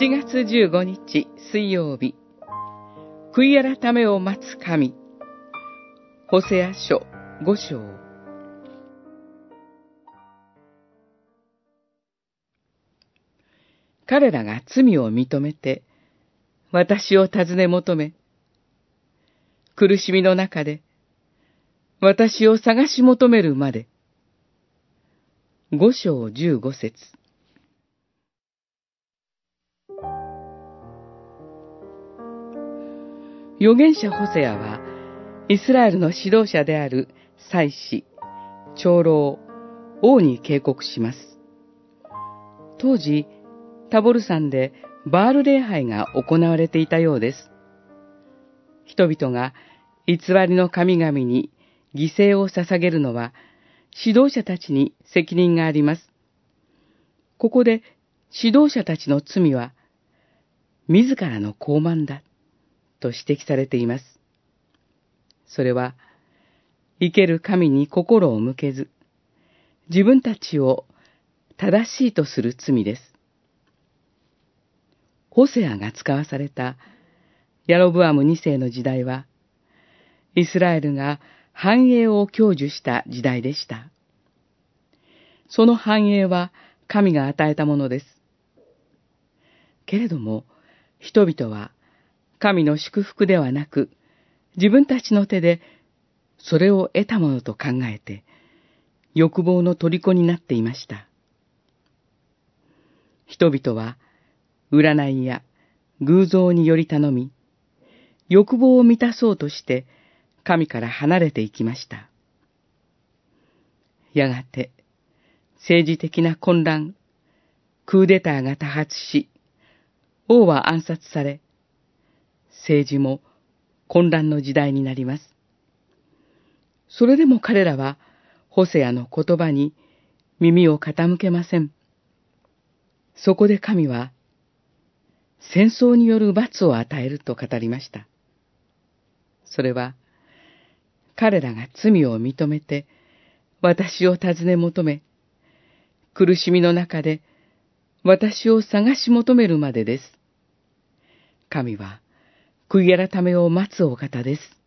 7月15日水曜日、悔い改めを待つ神、ホセア書5章。彼らが罪を認めて、私を尋ね求め、苦しみの中で、私を探し求めるまで。五章十五節預言者ホセアは、イスラエルの指導者である祭司、長老、王に警告します。当時、タボル山でバール礼拝が行われていたようです。人々が偽りの神々に犠牲を捧げるのは、指導者たちに責任があります。ここで指導者たちの罪は、自らの傲慢だ、と指摘されています。それは、生ける神に心を向けず、自分たちを正しいとする罪です。ホセアが使わされたヤロブアム2世の時代は、イスラエルが繁栄を享受した時代でした。その繁栄は神が与えたものです。けれども、人々は神の祝福ではなく、自分たちの手でそれを得たものと考えて、欲望の虜になっていました。人々は、占いや偶像により頼み、欲望を満たそうとして神から離れていきました。やがて、政治的な混乱、クーデターが多発し、王は暗殺され、政治も混乱の時代になります。それでも彼らは、ホセアの言葉に耳を傾けません。そこで神は、戦争による罰を与えると語りました。それは、彼らが罪を認めて、私を尋ね求め、苦しみの中で私を探し求めるまでです。神は、悔い改めを待つお方です。